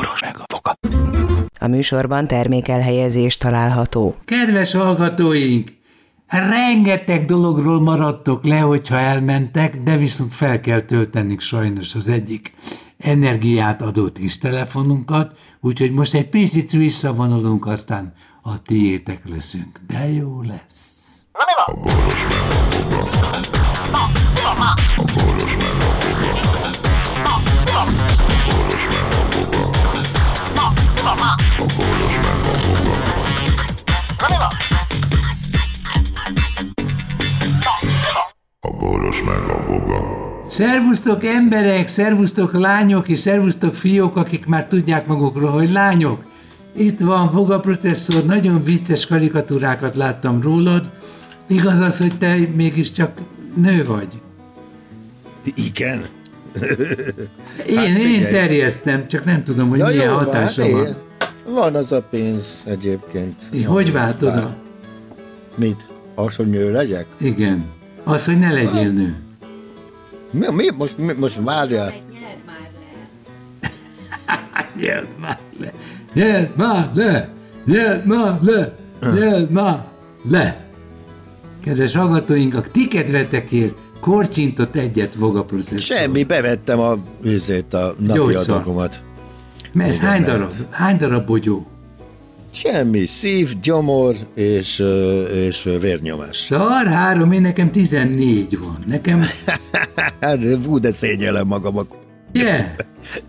boros meg a foka. A műsorban termékelhelyezés található. Kedves hallgatóink! Rengeteg dologról maradtok le, hogyha elmentek, de viszont fel kell töltenünk sajnos az egyik energiát adó kis telefonunkat, úgyhogy most egy picit visszavonulunk, aztán a tiétek leszünk. De jó lesz. Szervusztok emberek, szervusztok lányok és szervusztok fiók, akik már tudják magukról, hogy lányok. Itt van Voga processzor, nagyon vicces karikatúrákat láttam rólad. Igaz az, hogy te mégiscsak nő vagy? Igen. Én, Hát én terjesztem, csak nem tudom, hogy milyen jó, hatása van, van. az a pénz egyébként. Én Hogy váltod a... Mit? Az, hogy nő legyek? Igen. Az, hogy ne legyél nő. Mi, mi? Most, mi, most várjál. Nyeld már le! Nyeld már le! Nyeld már le! Nyeld már le! Kedves hallgatóink, a ti kedvetekért korcsintott egyet Voga processzor. Semmi, bevettem a, üzét, a napi Gyógyszert. adagomat. Mert ez Igen, hány darab? Hány darab bogyó? Semmi, szív, gyomor és, és vérnyomás. Szar, három, én nekem 14 van. Nekem, Hát, fú, de szégyellem magamat. yeah,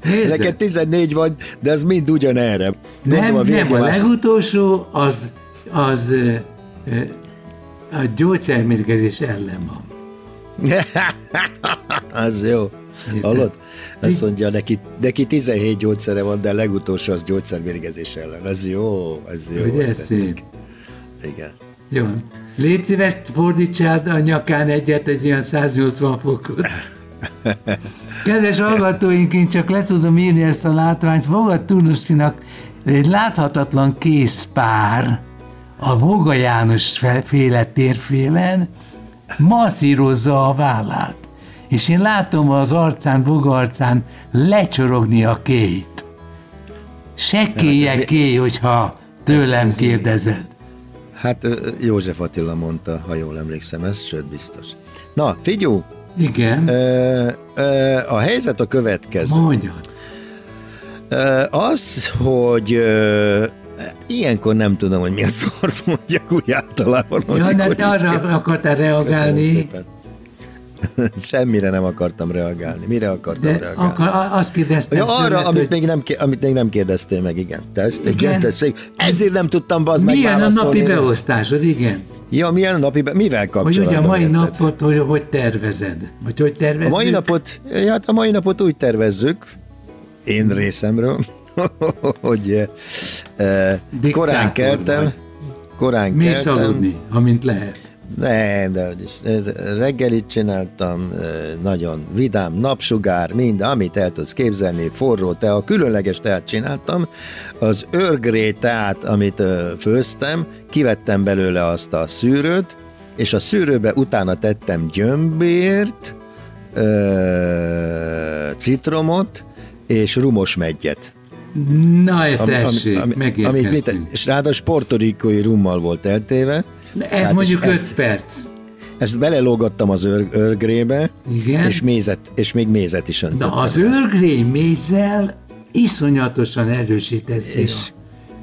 nézd, Neked 14 vagy, de az mind ugyanerre. nem, Mondom, nem, a legutolsó az, az a gyógyszermérgezés ellen van. az jó. Hallod? Azt mondja, neki, neki 17 gyógyszere van, de a legutolsó az gyógyszermérgezés ellen. Ez jó, ez jó. Ugye, ez tetszik. szép. Igen. Jó. Légy szíves, fordítsád a nyakán egyet egy olyan 180 fokot. Kedves hallgatóink, én csak le tudom írni ezt a látványt. Voga Turnuszkinak egy láthatatlan készpár a Voga János féle térfélen masszírozza a vállát. És én látom az arcán, Voga arcán lecsorogni a kéjt. Se kéje mi- kéj, hogyha tőlem ez mi? kérdezed. Hát ö, József Attila mondta, ha jól emlékszem, ez sőt biztos. Na, figyú, Igen. ö, ö, a helyzet a következő. Mondjad. Ö, Az, hogy ö, ilyenkor nem tudom, hogy mi a szort mondjak úgy általában. Ja, de arra akartál Köszönöm reagálni, szépen. Semmire nem akartam reagálni. Mire akartam de reagálni? akar, a- azt kérdeztem Ja, arra, tőled, amit, hogy még nem, amit még nem kérdeztél meg, igen. Tessék, Igen? igen, tessék. Ezért nem tudtam meg milyen a napi beosztásod, igen? Ja, milyen a napi be... Mivel Hogy kapcsolatban? ugye a mai érted? napot, hogy, hogy tervezed? Vagy hogy A tervezzük? mai napot, hát a mai napot úgy tervezzük, én részemről, hogy eh, Diktátor korán keltem, korán Mész keltem, aludni, amint lehet. Nem, de is, reggelit csináltam, nagyon vidám, napsugár, mind, amit el tudsz képzelni, forró tea, különleges teát csináltam, az örgré teát, amit főztem, kivettem belőle azt a szűrőt, és a szűrőbe utána tettem gyömbért, citromot, és rumos meggyet. Na, tessék, amit, megérkeztünk. mit, és ráadásul portorikói rummal volt eltéve. Ez Hát, mondjuk és 5 ezt- perc. Ezt belelógattam az ör, örgrébe, Igen. és, mézet, és még mézet is öntöttem. Na, az őrgrény mézzel iszonyatosan erősíteszi. És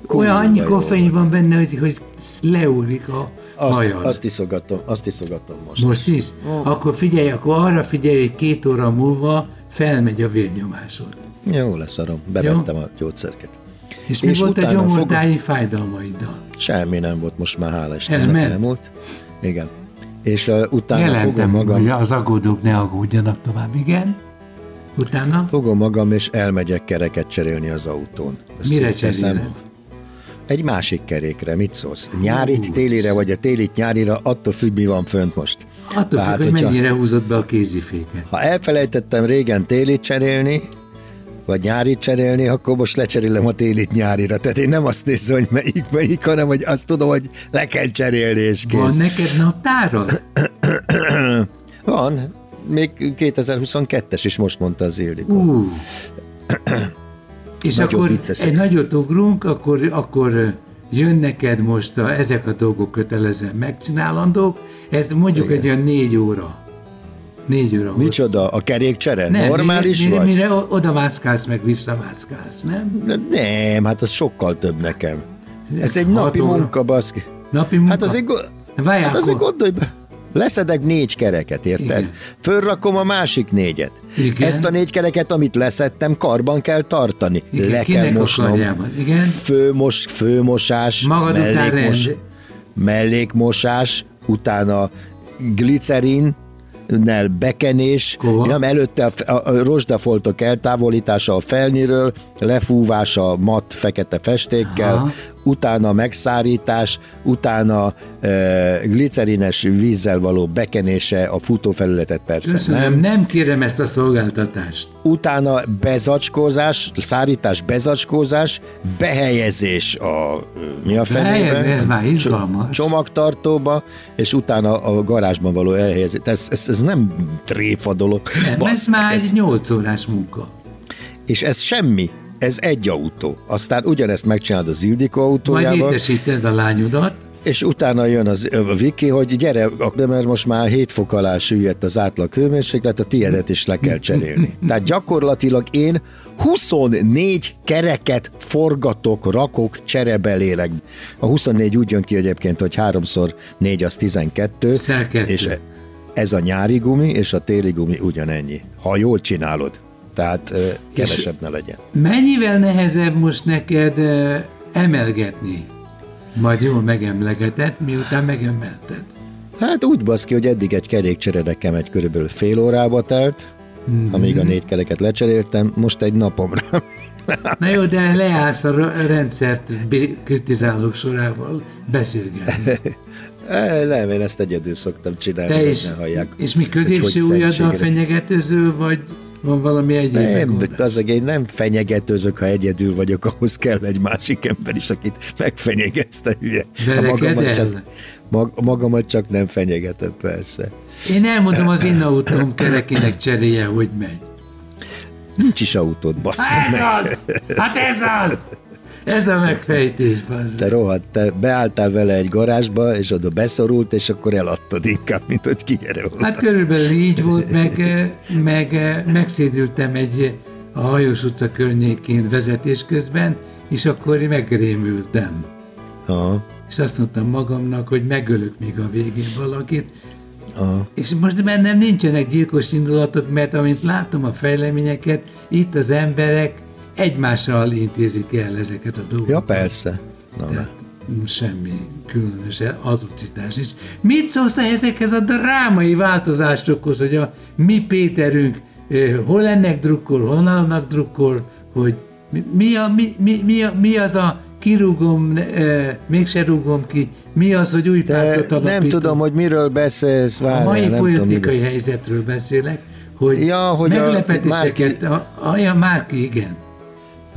Olyan annyi jó koffein van benne, hogy, hogy leúlik a azt, hajad. azt, iszogatom, azt iszogatom most. Most is? Akkor figyelj, akkor arra figyelj, hogy két óra múlva felmegy a vérnyomásod. Jó, leszarom. Bevettem a gyógyszerket. És mi És volt a gyomortáji fájdalmaiddal? Semmi nem volt most már, hála Istennek Elment? elmúlt. Igen. És uh, utána fogom Jelentem, magam, hogy az aggódók ne aggódjanak tovább. Igen? Utána? fogom magam, és elmegyek kereket cserélni az autón. Ezt Mire cseréled? Egy másik kerékre, mit szólsz? Nyárit, télire, vagy a télit nyárira, attól függ, mi van fönt most. Attól függ, hogy mennyire húzott be a kéziféket. Ha elfelejtettem régen télit cserélni, vagy nyárit cserélni, akkor most lecserélem a télit nyárira. Tehát én nem azt nézem, hogy melyik, melyik, hanem hogy azt tudom, hogy le kell cserélni, és kész. Van neked naptárad? Van. Még 2022-es is most mondta az Ildikó. És Nagyon akkor viccesek. egy nagyot ugrunk, akkor, akkor jön neked most a, ezek a dolgok kötelezően megcsinálandók, ez mondjuk Igen. egy olyan négy óra. Négy óra hossz. Micsoda, a kerékcsere? Nem, Normális mire, mire, vagy? mire oda mászkálsz, meg visszamászkálsz, nem? Nem, hát az sokkal több nekem. Ez egy napi óra. munka, baszki. Napi munka? Hát azért, Várjál, hát azért gondolj be. Leszedek négy kereket, érted? Igen. Fölrakom a másik négyet. Igen. Ezt a négy kereket, amit leszettem, karban kell tartani. Igen, Le kinek kell mosnom. Igen. Főmos, főmosás, Magad után mellékmos, rend. mellékmosás, utána glicerin, nel bekenés, Kova. nem, előtte a, a, rozsdafoltok eltávolítása a felniről, lefúvása a mat fekete festékkel, Aha. Utána megszárítás, utána e, glicerines vízzel való bekenése a futófelületet persze Köszönöm, nem, nem. kérem ezt a szolgáltatást. utána bezacskózás, szárítás, bezacskózás, behelyezés a mi a? Behelyez, ez már izgalmas. Csomagtartóba, és utána a garázsban való elhelyezés. Ez, ez, ez nem tréfa dolog. Nem, ez Basz, már egy 8 órás munka. És ez semmi. Ez egy autó. Aztán ugyanezt megcsinálod az Ildikó Majd autójával, értesíted a lányodat, és utána jön az, a Viki, hogy gyere, de mert most már 7 fok alá süllyedt az átlag hőmérséklet, a tiédet is le kell cserélni. Tehát gyakorlatilag én 24 kereket forgatok, rakok cserebelélek. A 24 úgy jön ki egyébként, hogy 3x 4 az 12, Szer és ez a nyári gumi, és a téli gumi ugyanennyi. Ha jól csinálod. Tehát kevesebb ne legyen. mennyivel nehezebb most neked emelgetni? Majd jól megemlegeted, miután megemelted. Hát úgy basz ki, hogy eddig egy kerékcsere nekem egy körülbelül fél órába telt, mm-hmm. amíg a négy kereket lecseréltem, most egy napomra. Na jó, de leállsz a rendszert kritizálók sorával beszélgetni. Nem, én ezt egyedül szoktam csinálni, Te is, hallják. és mi középső ujjaddal fenyegetőző, vagy van valami egyéb Nem, megoldás? az én nem fenyegetőzök, ha egyedül vagyok, ahhoz kell egy másik ember is, akit megfenyegetsz, te hülye. Ha Verekedel? magamat csak, mag, magamat csak nem fenyegetem, persze. Én elmondom az én autóm kerekének cseréje, hogy megy. Nincs is autód, basszus Ez meg. az! Hát ez az! Ez a megfejtés, bazd. Te rohadt, te beálltál vele egy garázsba, és oda beszorult, és akkor eladtad inkább, mint hogy kigyere volna. Hát körülbelül így volt, meg, meg megszédültem egy a Hajós utca környékén vezetés közben, és akkor megrémültem. Aha, És azt mondtam magamnak, hogy megölök még a végén valakit, aha. és most bennem nincsenek gyilkos indulatok, mert amint látom a fejleményeket, itt az emberek egymással intézik el ezeket a dolgokat. Ja, persze. Na. Tehát semmi különös azucitás nincs. Mit szólsz ezekhez a drámai változásokhoz, hogy a mi Péterünk hol ennek drukkol, hol annak drukkol, hogy mi, a, mi, mi, mi, a, mi az a kirúgom, mégse rúgom ki, mi az, hogy új pártot nem alapítom. tudom, hogy miről beszélsz, A várjál, mai nem tudom, politikai miről. helyzetről beszélek, hogy, Ja, hogy a meglepetéseket, a, a, a, Márki, igen,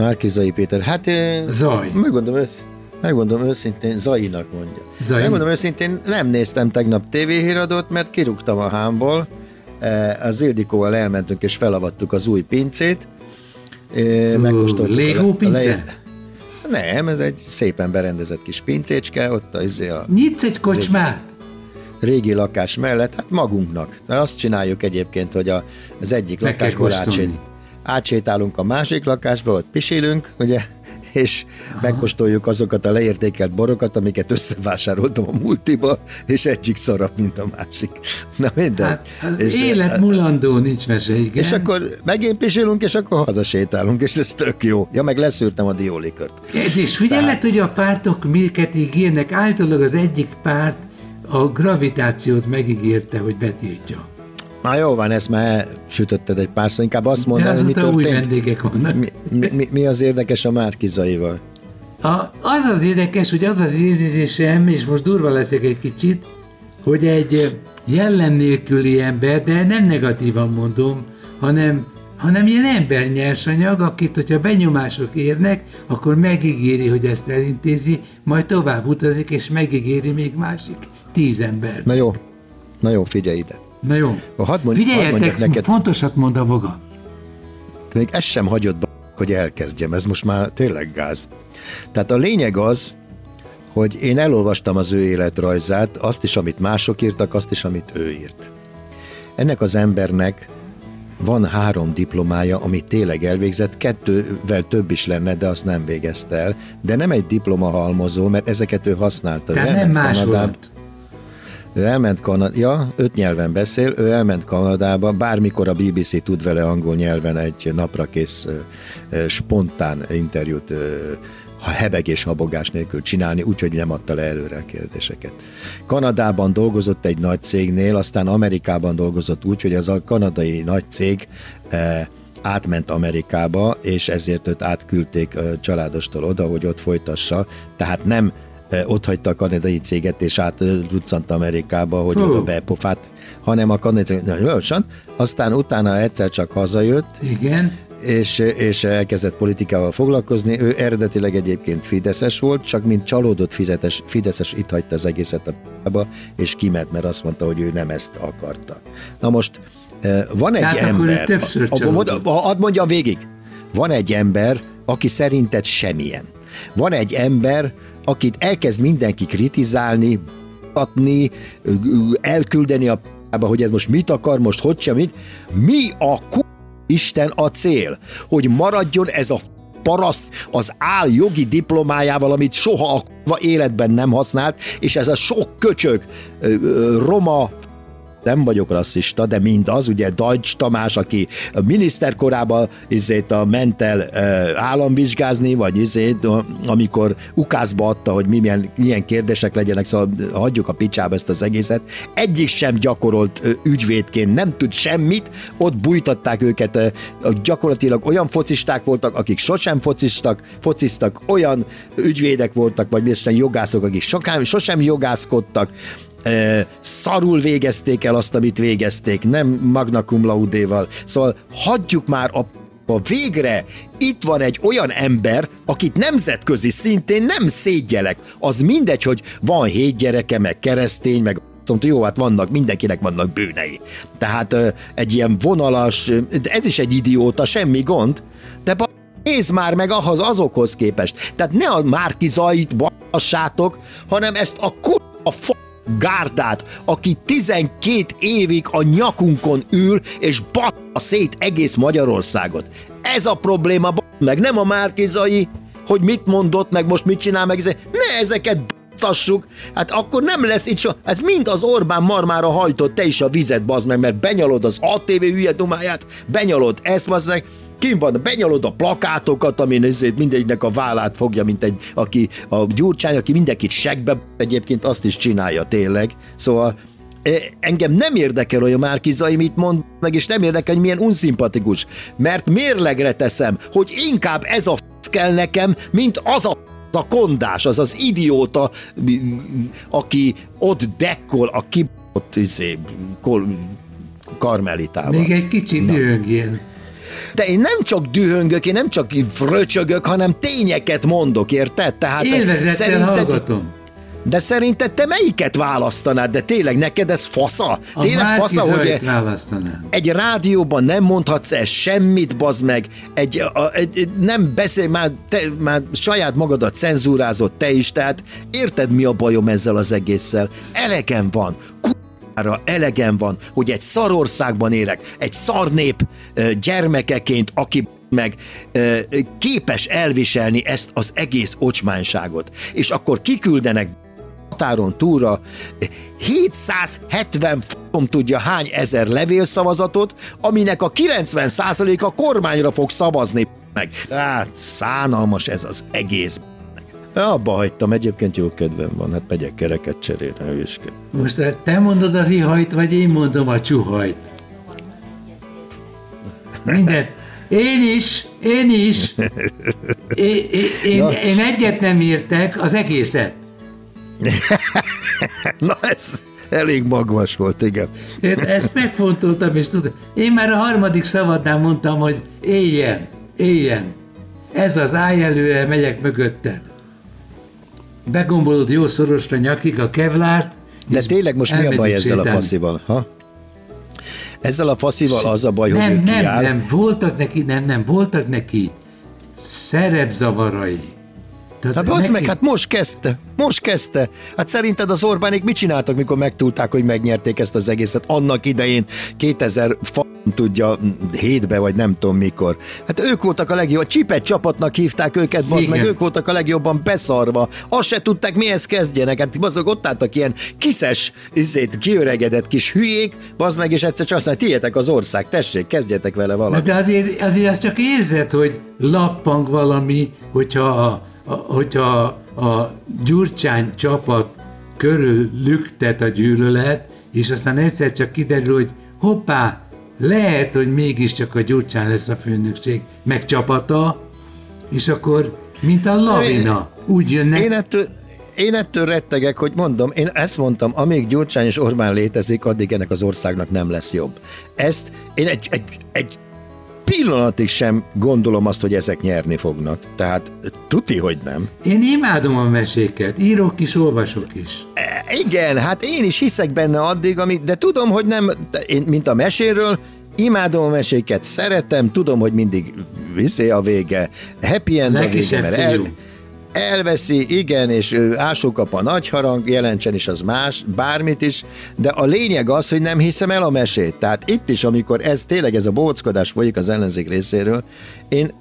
Márkizai Péter, hát Zaj. megmondom, ősz, megmondom őszintén, Zainak mondja. Zai. Megmondom őszintén, nem néztem tegnap tévéhíradót, mert kirúgtam a hámból, Eh, az Ildikóval elmentünk és felavattuk az új pincét, Eh, megkóstoltuk. a- Lego a pince? leje- Nem, ez egy szépen berendezett kis pincécske, ott a, izé a Nyitsz egy kocsmát? régi lakás mellett, hát magunknak. De azt csináljuk egyébként, hogy a, az egyik Meg kóstolni. átsét, átsétálunk a másik lakásba, ott pisilünk, ugye, és Aha. megkóstoljuk azokat a leértékelt borokat, amiket összevásároltam a multiba, és egyik szarabb, mint a másik. Na minden. Hát az és, élet mulandó, nincs mese, igen. és akkor megint pisilünk, és akkor hazasétálunk, és ez tök jó. Ja, meg leszűrtem a diólikört. Ez és figyeled, hogy a pártok miket ígérnek, általában az egyik párt a gravitációt megígérte, hogy betiltja. Na jó van, ezt már sütötted egy párszor, inkább azt mondani, hogy mi azóta új történt. vendégek vannak. Mi, mi, mi, mi az érdekes a Márkizaival? A, az az érdekes, hogy az az érzésem, és most durva leszek egy kicsit, hogy egy jellem nélküli ember, de nem negatívan mondom, hanem, hanem ilyen ember nyersanyag, akit, hogyha benyomások érnek, akkor megígéri, hogy ezt elintézi, majd tovább utazik, és megígéri még másik tíz ember. Na jó, na jó, figyelj ide. Na jó. Ha hadd hadd mondjak Figyeljetek, neked- fontosat mond a voga. Még ezt sem hagyod be hogy elkezdjem, ez most már tényleg gáz. Tehát a lényeg az, hogy én elolvastam az ő életrajzát, azt is, amit mások írtak, azt is, amit ő írt. Ennek az embernek van három diplomája, amit tényleg elvégzett, kettővel több is lenne, de azt nem végezte el. De nem egy diploma halmozó, mert ezeket ő használta. Tehát nem más volt. Ő elment Kanadába, ja, öt nyelven beszél, ő elment Kanadába, bármikor a BBC tud vele angol nyelven egy napra kész spontán interjút ha hebeg és habogás nélkül csinálni, úgyhogy nem adta le előre a kérdéseket. Kanadában dolgozott egy nagy cégnél, aztán Amerikában dolgozott úgy, hogy az a kanadai nagy cég átment Amerikába, és ezért őt átküldték családostól oda, hogy ott folytassa, tehát nem ott hagyta a kanadai céget, és átruccant Amerikába, hogy Hú. oda bepofát, hanem a kanadai cég, aztán utána egyszer csak hazajött, Igen és, és elkezdett politikával foglalkozni. Ő eredetileg egyébként Fideszes volt, csak mint csalódott fizetes, Fideszes itt hagyta az egészet a p***ba, és kiment, mert azt mondta, hogy ő nem ezt akarta. Na most van egy Tehát ember... többször Hadd mondjam végig. Van egy ember, aki szerinted semmilyen. Van egy ember, akit elkezd mindenki kritizálni, adni, elküldeni a p***ba, hogy ez most mit akar, most hogy sem, mit. Mi a k- Isten a cél, hogy maradjon ez a paraszt az áll jogi diplomájával, amit soha a életben nem használt, és ez a sok köcsög roma nem vagyok rasszista, de mind az, ugye Dajcs Tamás, aki a miniszter korában izét a mentel államvizsgázni, vagy izét, amikor ukázba adta, hogy milyen, milyen kérdések legyenek, szóval hagyjuk a picsába ezt az egészet. Egyik sem gyakorolt ügyvédként, nem tud semmit, ott bújtatták őket, gyakorlatilag olyan focisták voltak, akik sosem focistak, fociztak, olyan ügyvédek voltak, vagy biztosan jogászok, akik sokám, sosem jogászkodtak, szarul végezték el azt, amit végezték, nem magna cum laudéval. Szóval hagyjuk már a a végre itt van egy olyan ember, akit nemzetközi szintén nem szégyelek. Az mindegy, hogy van hét gyereke, meg keresztény, meg mondta, jó, hát vannak, mindenkinek vannak bűnei. Tehát egy ilyen vonalas, ez is egy idióta, semmi gond, de nézd már meg ahhoz azokhoz képest. Tehát ne a Márkizait bassátok, hanem ezt a kurva gárdát, aki 12 évig a nyakunkon ül, és bat szét egész Magyarországot. Ez a probléma, meg nem a Márkizai, hogy mit mondott, meg most mit csinál, meg ne ezeket tassuk, hát akkor nem lesz itt so, ez mind az Orbán marmára hajtott, te is a vizet, bazd meg, mert benyalod az ATV hülye dumáját, benyalod ezt, bazd meg, kim van, benyalod a plakátokat, amin ezért mindegynek a vállát fogja, mint egy, aki a gyurcsány, aki mindenkit segbe, egyébként azt is csinálja tényleg. Szóval e, engem nem érdekel, hogy a Márkizai mit mond, meg és nem érdekel, hogy milyen unszimpatikus, mert mérlegre teszem, hogy inkább ez a f- kell nekem, mint az a a kondás, az az idióta, aki ott dekkol a kibott izé, karmelitával. Még egy kicsit dühöngjen. De én nem csak dühöngök, én nem csak fröcsögök, hanem tényeket mondok, érted? Tehát Élvezettel szerinted... hallgatom. De szerinted te melyiket választanád? De tényleg neked ez fasza? A tényleg fasza, hogy egy, egy rádióban nem mondhatsz el semmit, bazd meg, egy, a, egy, nem beszél, már, te, már saját magadat cenzúrázott te is, tehát érted mi a bajom ezzel az egésszel? Elegem van, arra elegem van, hogy egy szarországban élek, egy szarnép gyermekeként, aki meg képes elviselni ezt az egész ocsmányságot. És akkor kiküldenek határon túlra 770 f***om tudja hány ezer levélszavazatot, aminek a 90%-a kormányra fog szavazni meg. Hát szánalmas ez az egész Abba hagytam, egyébként jó kedvem van, hát megyek kereket cserélni, hülyeskedni. Most eh, te mondod az ihajt, vagy én mondom a csuhajt? Mindezt. Én is, én is. Én, én, én egyet nem írtek, az egészet. Na ez elég magvas volt, igen. Én ezt megfontoltam, és tudod, én már a harmadik szavadnál mondtam, hogy éljen, éljen. Ez az állj előre, megyek mögötted begombolod jó szorosra nyakig a kevlárt, De tényleg most mi a baj ezzel sétálni. a faszival? Ha? Ezzel a faszival az a baj, nem, hogy ő nem, kiáll. Nem, voltak neki, nem, nem, voltak neki szerepzavarai. Tehát hát az neki... meg, hát most kezdte, most kezdte. Hát szerinted az Orbánék mit csináltak, mikor megtudták, hogy megnyerték ezt az egészet annak idején, 2000 fa tudja, hétbe, vagy nem tudom mikor. Hát ők voltak a legjobb, a csipet csapatnak hívták őket, bazd meg, ők voltak a legjobban beszarva. Azt se tudták, mihez kezdjenek. Hát bazd ott álltak ilyen kiszes, izét, kiöregedett kis hülyék, bazd meg, és egyszer csak azt mondja, tiétek az ország, tessék, kezdjetek vele valamit. De azért, azért azt csak érzed, hogy lappang valami, hogyha a a, hogyha a Gyurcsány csapat körül lüktet a gyűlölet, és aztán egyszer csak kiderül, hogy hoppá, lehet, hogy mégiscsak a Gyurcsán lesz a főnökség, meg csapata, és akkor, mint a lavina, úgy jönnek. Én ettől, én ettől rettegek, hogy mondom, én ezt mondtam, amíg Gyurcsány és Orbán létezik, addig ennek az országnak nem lesz jobb. Ezt én egy, egy, egy pillanatig sem gondolom azt, hogy ezek nyerni fognak. Tehát tuti, hogy nem. Én imádom a meséket, írok is, olvasok is. E, igen, hát én is hiszek benne addig, amit, de tudom, hogy nem, én, mint a meséről, imádom a meséket, szeretem, tudom, hogy mindig viszé a vége, happy end a vége, mert el, elveszi, igen, és ásókap a nagy harang, jelentsen is az más, bármit is, de a lényeg az, hogy nem hiszem el a mesét. Tehát itt is, amikor ez tényleg ez a bóckodás folyik az ellenzék részéről, én,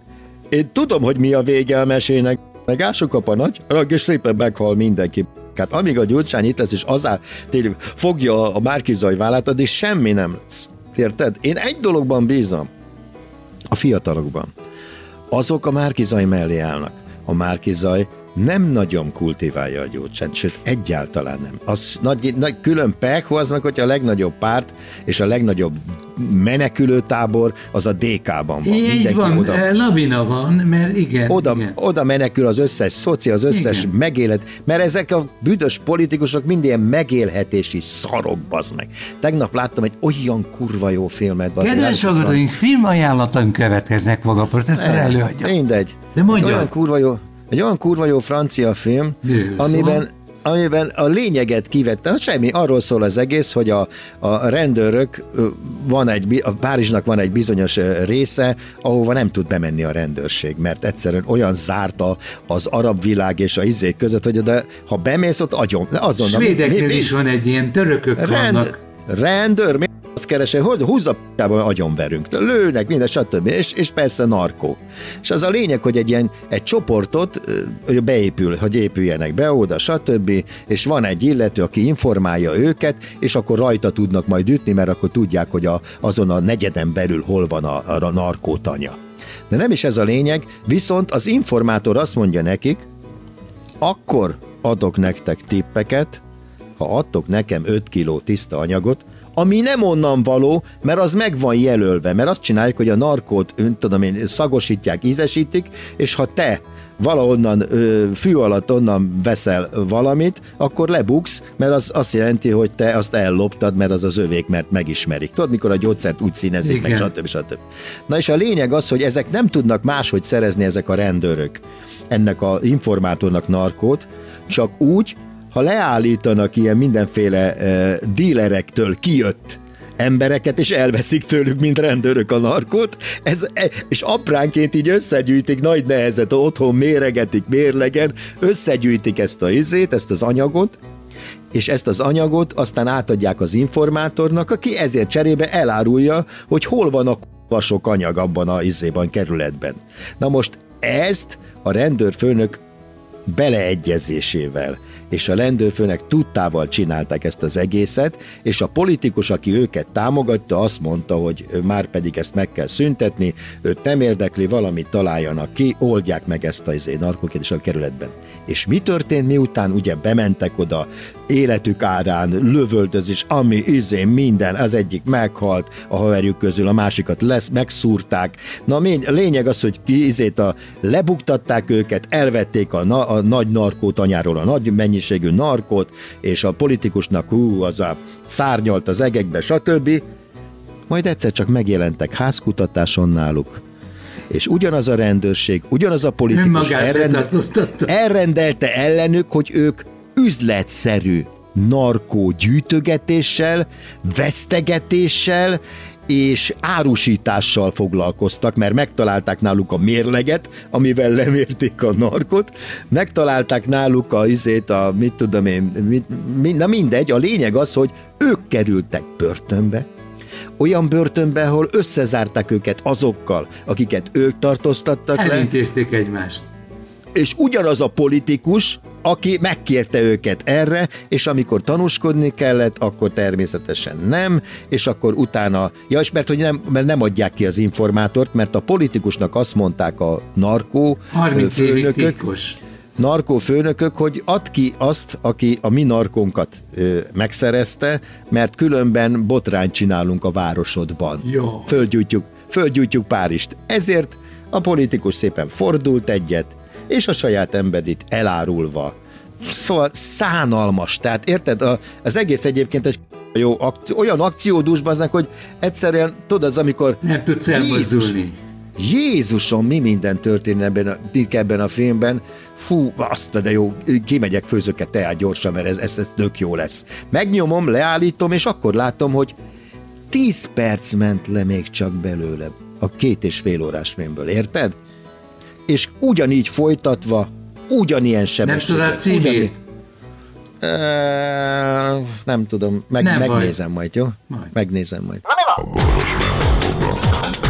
én tudom, hogy mi a vége a mesének, meg ásókap a nagy harang, és szépen meghal mindenki. Hát amíg a Gyurcsány itt lesz, és azá tényleg fogja a Márkizaj vállát, addig semmi nem lesz. Érted? Én egy dologban bízom, a fiatalokban. Azok a Márkizaj mellé állnak a Márkizaj nem nagyon kultiválja a gyógyszert, sőt egyáltalán nem. Az nagy, nagy külön pek, az meg, hogy a legnagyobb párt és a legnagyobb menekülőtábor az a DK-ban van. Így van, oda, eh, lavina van, mert igen oda, igen. oda menekül az összes szoci, az összes igen. megélet, mert ezek a büdös politikusok mind ilyen megélhetési szarok, bazd meg. Tegnap láttam egy olyan kurva jó filmet, bazd Kedves hallgatóink, filmajánlatunk következnek, maga professzor eh, előadja. Mindegy. De mondja. Olyan kurva jó, egy olyan kurva jó francia film, Nő, amiben amiben a lényeget kivettem, semmi, arról szól az egész, hogy a, a rendőrök, van egy, a Párizsnak van egy bizonyos része, ahova nem tud bemenni a rendőrség, mert egyszerűen olyan zárta az arab világ és a izék között, hogy de ha bemész ott agyon, azonnal... Svédeknél mi, mi, is van egy ilyen, törökök rend, vannak. Rendőr, mi keresi, hogy húzza p***ában agyonverünk. Lőnek, minden, stb. És, és persze narkó. És az a lényeg, hogy egy ilyen egy csoportot hogy beépül, hogy épüljenek be oda, stb. És van egy illető, aki informálja őket, és akkor rajta tudnak majd ütni, mert akkor tudják, hogy a, azon a negyeden belül hol van a, a narkótanya. De nem is ez a lényeg, viszont az informátor azt mondja nekik, akkor adok nektek tippeket, ha adtok nekem 5 kiló tiszta anyagot, ami nem onnan való, mert az meg van jelölve, mert azt csinálják, hogy a narkót, tudom én, szagosítják, ízesítik, és ha te valahonnan ö, fű alatt onnan veszel valamit, akkor lebuksz, mert az azt jelenti, hogy te azt elloptad, mert az az övék, mert megismerik. Tudod, mikor a gyógyszert úgy színezik, Igen. meg stb. stb. Na és a lényeg az, hogy ezek nem tudnak máshogy szerezni ezek a rendőrök ennek a informátornak narkót, csak úgy, ha leállítanak ilyen mindenféle uh, dílerektől kijött embereket, és elveszik tőlük, mint rendőrök a narkot, ez, e, és apránként így összegyűjtik, nagy nehezet, otthon méregetik mérlegen, összegyűjtik ezt a izét, ezt az anyagot, és ezt az anyagot aztán átadják az informátornak, aki ezért cserébe elárulja, hogy hol van a sok anyag abban a izében, kerületben. Na most ezt a rendőrfőnök beleegyezésével és a rendőrfőnek tudtával csinálták ezt az egészet, és a politikus, aki őket támogatta, azt mondta, hogy már pedig ezt meg kell szüntetni, őt nem érdekli, valamit találjanak ki, oldják meg ezt a izé, narkokét a kerületben. És mi történt, miután ugye bementek oda, életük árán, lövöldözés, ami izé minden, az egyik meghalt a haverjuk közül, a másikat lesz, megszúrták. Na a lényeg az, hogy ki izét a, lebuktatták őket, elvették a, na, a nagy narkót anyáról, a nagy mennyiségű narkót, és a politikusnak hú, az a szárnyalt az egekbe, stb. Majd egyszer csak megjelentek házkutatáson náluk, és ugyanaz a rendőrség, ugyanaz a politikus elrendel, elrendelte ellenük, hogy ők üzletszerű narkó gyűjtögetéssel, vesztegetéssel és árusítással foglalkoztak, mert megtalálták náluk a mérleget, amivel lemérték a narkot, megtalálták náluk a izét, a mit tudom én, mit, mi, na mindegy, a lényeg az, hogy ők kerültek börtönbe, olyan börtönbe, ahol összezárták őket azokkal, akiket ők tartóztattak le. Elintézték egymást és ugyanaz a politikus, aki megkérte őket erre, és amikor tanúskodni kellett, akkor természetesen nem, és akkor utána, ja, és mert, hogy nem, mert nem adják ki az informátort, mert a politikusnak azt mondták a narkó 30 főnökök, narkó főnökök, hogy ad ki azt, aki a mi narkónkat ö, megszerezte, mert különben botrányt csinálunk a városodban. Jó. Földgyújtjuk, földgyújtjuk Párizst. Ezért a politikus szépen fordult egyet, és a saját embedit elárulva. Szóval szánalmas, tehát érted? Az egész egyébként egy jó akció, olyan akciódúsban, hogy egyszerűen, tudod, az amikor... Nem tudsz elmozdulni. Jézusom, mi minden történik ebben a, ebben a filmben. Fú, azt de jó, kimegyek, főzök egy teát gyorsan, mert ez, ez, ez tök jó lesz. Megnyomom, leállítom, és akkor látom, hogy 10 perc ment le még csak belőle a két és fél órás filmből, érted? És ugyanígy folytatva, ugyanilyen sebességgel. Nem tudod a címét? Uh, nem tudom, meg, nem megnézem baj. majd, jó? Majd. Megnézem majd. A boros a